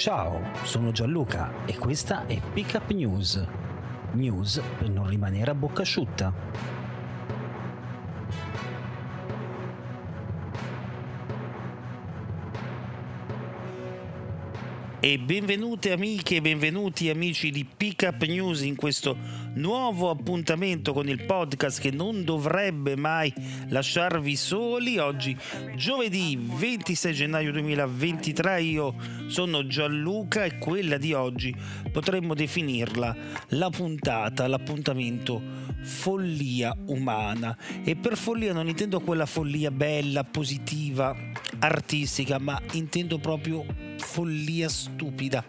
Ciao, sono Gianluca e questa è Pickup News. News per non rimanere a bocca asciutta. E benvenute amiche e benvenuti amici di Pickup News in questo nuovo appuntamento con il podcast che non dovrebbe mai lasciarvi soli. Oggi giovedì 26 gennaio 2023 io sono Gianluca e quella di oggi potremmo definirla la puntata, l'appuntamento follia umana. E per follia non intendo quella follia bella, positiva, artistica, ma intendo proprio follia stupida,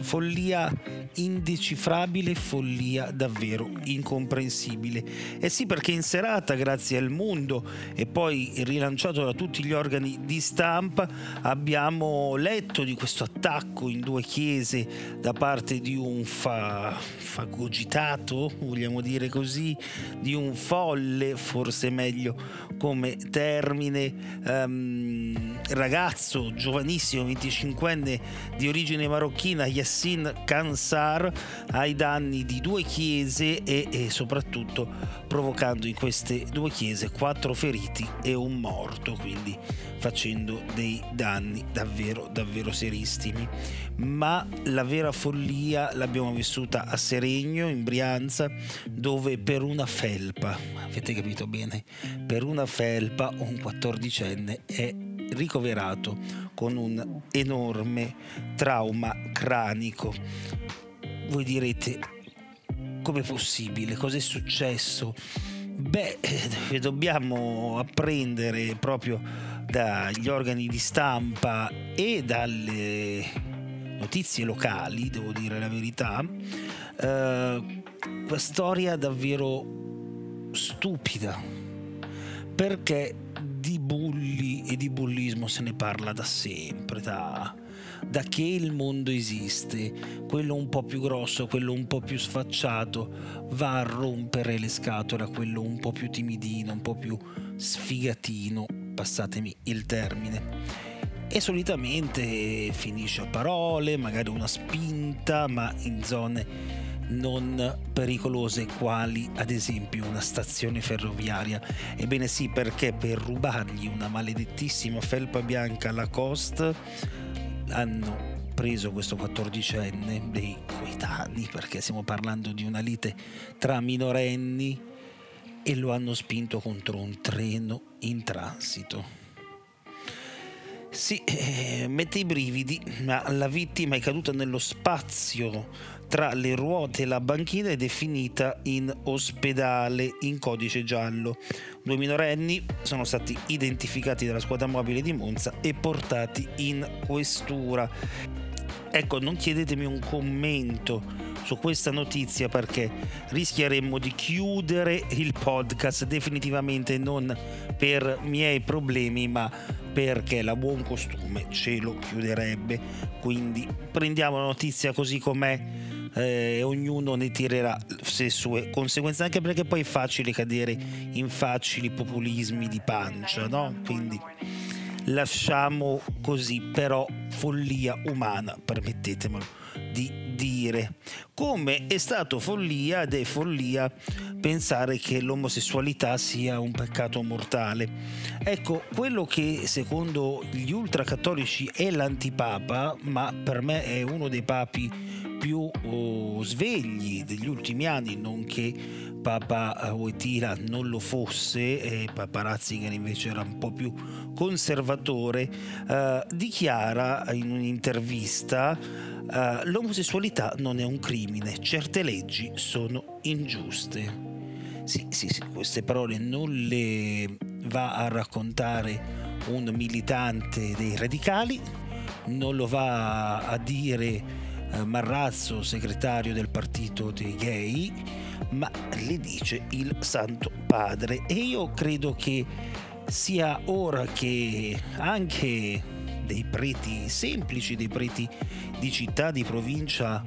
follia indecifrabile, follia davvero incomprensibile. E sì, perché in serata, grazie al mondo e poi rilanciato da tutti gli organi di stampa, abbiamo letto di questo attacco in due chiese da parte di un fa- fagogitato, vogliamo dire così, di un folle, forse meglio come termine, um, ragazzo giovanissimo, 25enne di origine marocchina, Yassin Kansar, ai danni di due chiese e, e soprattutto provocando in queste due chiese quattro feriti e un morto, quindi facendo dei danni davvero davvero serissimi. Ma la vera follia l'abbiamo vissuta a Seregno, in Brianza, dove per una felpa, avete capito bene, per una felpa un quattordicenne è ricoverato con un enorme trauma cranico. Voi direte, com'è possibile? Cos'è successo? Beh, eh, dobbiamo apprendere proprio dagli organi di stampa e dalle notizie locali, devo dire la verità, eh, una storia davvero stupida, perché bulli e di bullismo se ne parla da sempre, da, da che il mondo esiste, quello un po' più grosso, quello un po' più sfacciato, va a rompere le scatole a quello un po' più timidino, un po' più sfigatino, passatemi il termine. E solitamente finisce a parole, magari una spinta, ma in zone non pericolose quali ad esempio una stazione ferroviaria. Ebbene sì, perché per rubargli una maledettissima felpa bianca Lacoste hanno preso questo quattordicenne dei coetanei, perché stiamo parlando di una lite tra minorenni, e lo hanno spinto contro un treno in transito. Sì, eh, mette i brividi, ma la vittima è caduta nello spazio tra le ruote e la banchina ed è finita in ospedale in codice giallo. Due minorenni sono stati identificati dalla squadra mobile di Monza e portati in questura. Ecco, non chiedetemi un commento su questa notizia perché rischieremmo di chiudere il podcast definitivamente non per miei problemi ma perché la buon costume ce lo chiuderebbe quindi prendiamo la notizia così com'è eh, ognuno ne tirerà le sue conseguenze, anche perché poi è facile cadere in facili populismi di pancia, no? Quindi lasciamo così, però follia umana, permettetemelo di dire. Come è stato follia ed è follia pensare che l'omosessualità sia un peccato mortale. Ecco, quello che secondo gli ultracattolici è l'antipapa, ma per me è uno dei papi più oh, svegli degli ultimi anni, nonché Papa Wojtyla non lo fosse e Papa Ratzinger invece era un po' più conservatore, eh, dichiara in un'intervista eh, l'omosessualità non è un crimine, certe leggi sono ingiuste. Sì, sì, sì, queste parole non le va a raccontare un militante dei radicali, non lo va a dire eh, Marrazzo, segretario del partito dei gay, ma le dice il Santo Padre. E io credo che sia ora che anche dei preti semplici, dei preti di città, di provincia,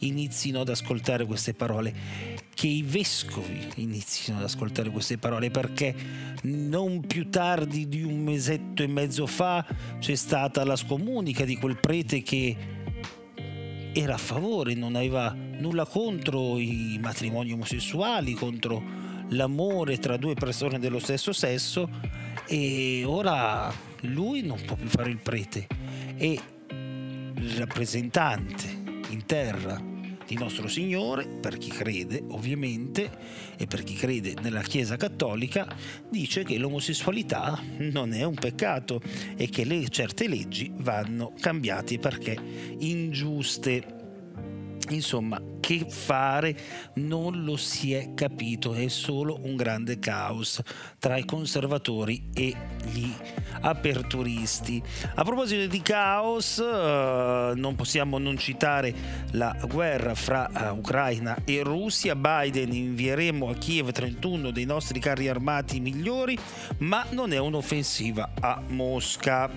inizino ad ascoltare queste parole che i vescovi inizino ad ascoltare queste parole perché non più tardi di un mesetto e mezzo fa c'è stata la scomunica di quel prete che era a favore, non aveva nulla contro i matrimoni omosessuali, contro l'amore tra due persone dello stesso sesso e ora lui non può più fare il prete. E il rappresentante in terra di nostro Signore, per chi crede ovviamente, e per chi crede nella Chiesa Cattolica, dice che l'omosessualità non è un peccato e che le certe leggi vanno cambiate perché ingiuste. Insomma, che fare non lo si è capito, è solo un grande caos tra i conservatori e gli aperturisti. A proposito di caos, eh, non possiamo non citare la guerra fra eh, Ucraina e Russia. Biden invieremo a Kiev 31 dei nostri carri armati migliori, ma non è un'offensiva a Mosca.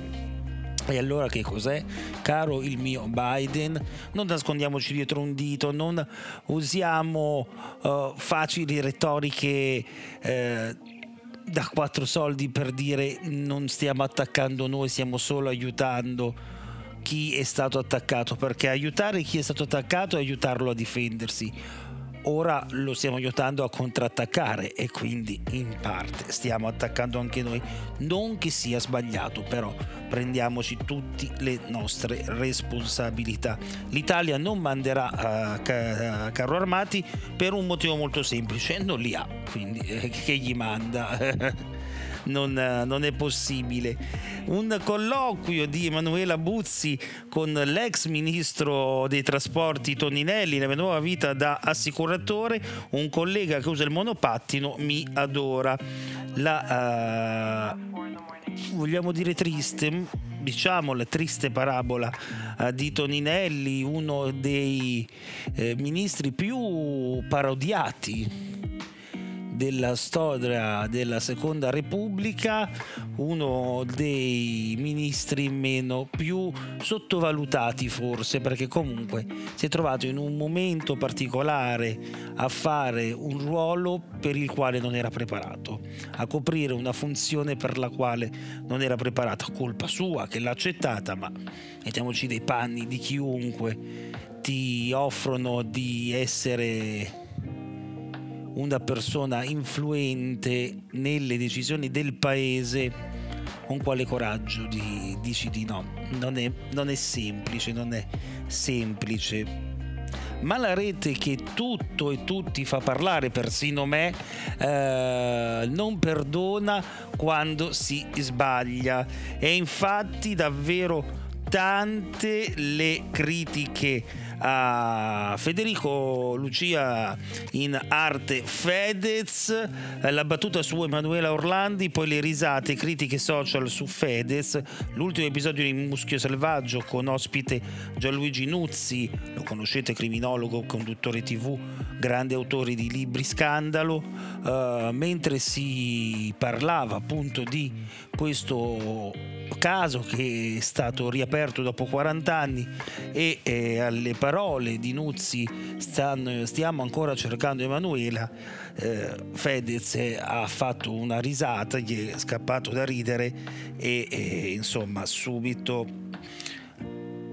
E allora che cos'è? Caro il mio Biden, non nascondiamoci dietro un dito, non usiamo uh, facili retoriche uh, da quattro soldi per dire non stiamo attaccando noi, stiamo solo aiutando chi è stato attaccato, perché aiutare chi è stato attaccato è aiutarlo a difendersi ora lo stiamo aiutando a contrattaccare e quindi in parte stiamo attaccando anche noi. Non che sia sbagliato, però prendiamoci tutte le nostre responsabilità. L'Italia non manderà uh, ca- uh, carro armati per un motivo molto semplice, non li ha, quindi eh, che gli manda? non, non, è possibile. Un colloquio di Emanuela Buzzi con l'ex ministro dei trasporti Toninelli nella nuova vita da assicuratore, un collega che usa il monopattino mi adora. La, uh, vogliamo dire triste, diciamo la triste parabola uh, di Toninelli, uno dei eh, ministri più parodiati della storia della Seconda Repubblica, uno dei ministri meno più sottovalutati forse, perché comunque si è trovato in un momento particolare a fare un ruolo per il quale non era preparato, a coprire una funzione per la quale non era preparato, colpa sua che l'ha accettata, ma mettiamoci dei panni di chiunque ti offrono di essere una persona influente nelle decisioni del paese, con quale coraggio di, dici di no? Non è, non è semplice, non è semplice ma la rete che tutto e tutti fa parlare, persino me, eh, non perdona quando si sbaglia. E infatti davvero tante le critiche a Federico Lucia in arte Fedez, la battuta su Emanuela Orlandi, poi le risate critiche social su Fedez, l'ultimo episodio di Muschio Selvaggio con ospite Gianluigi Nuzzi, lo conoscete, criminologo, conduttore tv, grande autore di libri scandalo, uh, mentre si parlava appunto di questo caso che è stato riaperto dopo 40 anni e eh, alle parole di Nuzzi stanno, stiamo ancora cercando Emanuela eh, Fedez ha fatto una risata gli è scappato da ridere e, e insomma subito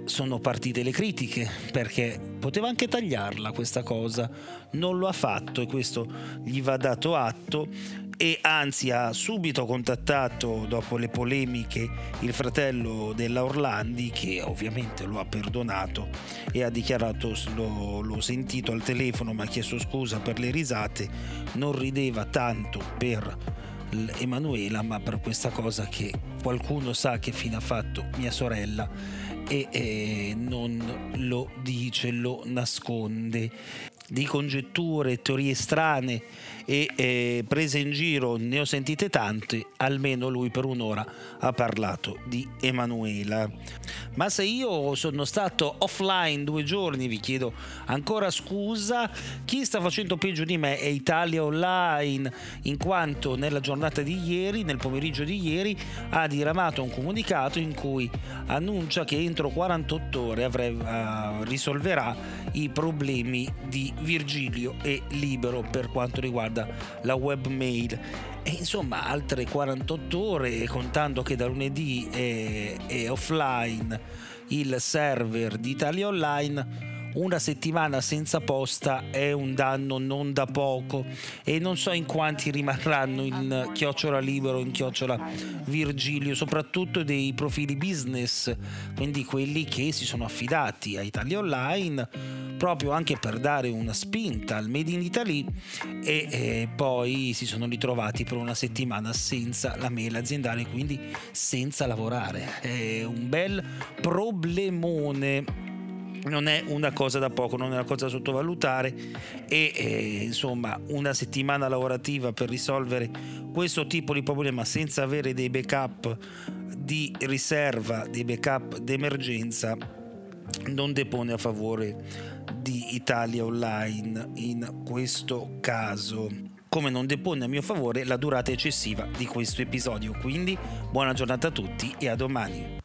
sono partite le critiche perché poteva anche tagliarla questa cosa, non lo ha fatto e questo gli va dato atto e anzi ha subito contattato dopo le polemiche il fratello della Orlandi che ovviamente lo ha perdonato e ha dichiarato l'ho, l'ho sentito al telefono ma ha chiesto scusa per le risate non rideva tanto per Emanuela ma per questa cosa che qualcuno sa che fine ha fatto mia sorella e eh, non lo dice, lo nasconde. Di congetture, teorie strane e eh, prese in giro ne ho sentite tante, almeno lui per un'ora ha parlato di Emanuela. Ma se io sono stato offline due giorni, vi chiedo ancora scusa, chi sta facendo peggio di me è Italia Online, in quanto nella giornata di ieri, nel pomeriggio di ieri, ha diramato un comunicato in cui annuncia che entro 48 ore avrebbe, uh, risolverà i problemi di Virgilio e Libero per quanto riguarda la webmail. E insomma altre 48 ore contando che da lunedì è, è offline il server di Italia Online una settimana senza posta è un danno non da poco e non so in quanti rimarranno in chiocciola libero, in chiocciola Virgilio, soprattutto dei profili business, quindi quelli che si sono affidati a Italia Online proprio anche per dare una spinta al Made in Italy e, e poi si sono ritrovati per una settimana senza la mail aziendale, quindi senza lavorare. È un bel problemone non è una cosa da poco, non è una cosa da sottovalutare e eh, insomma una settimana lavorativa per risolvere questo tipo di problema senza avere dei backup di riserva, dei backup d'emergenza non depone a favore di Italia Online in questo caso. Come non depone a mio favore la durata eccessiva di questo episodio. Quindi buona giornata a tutti e a domani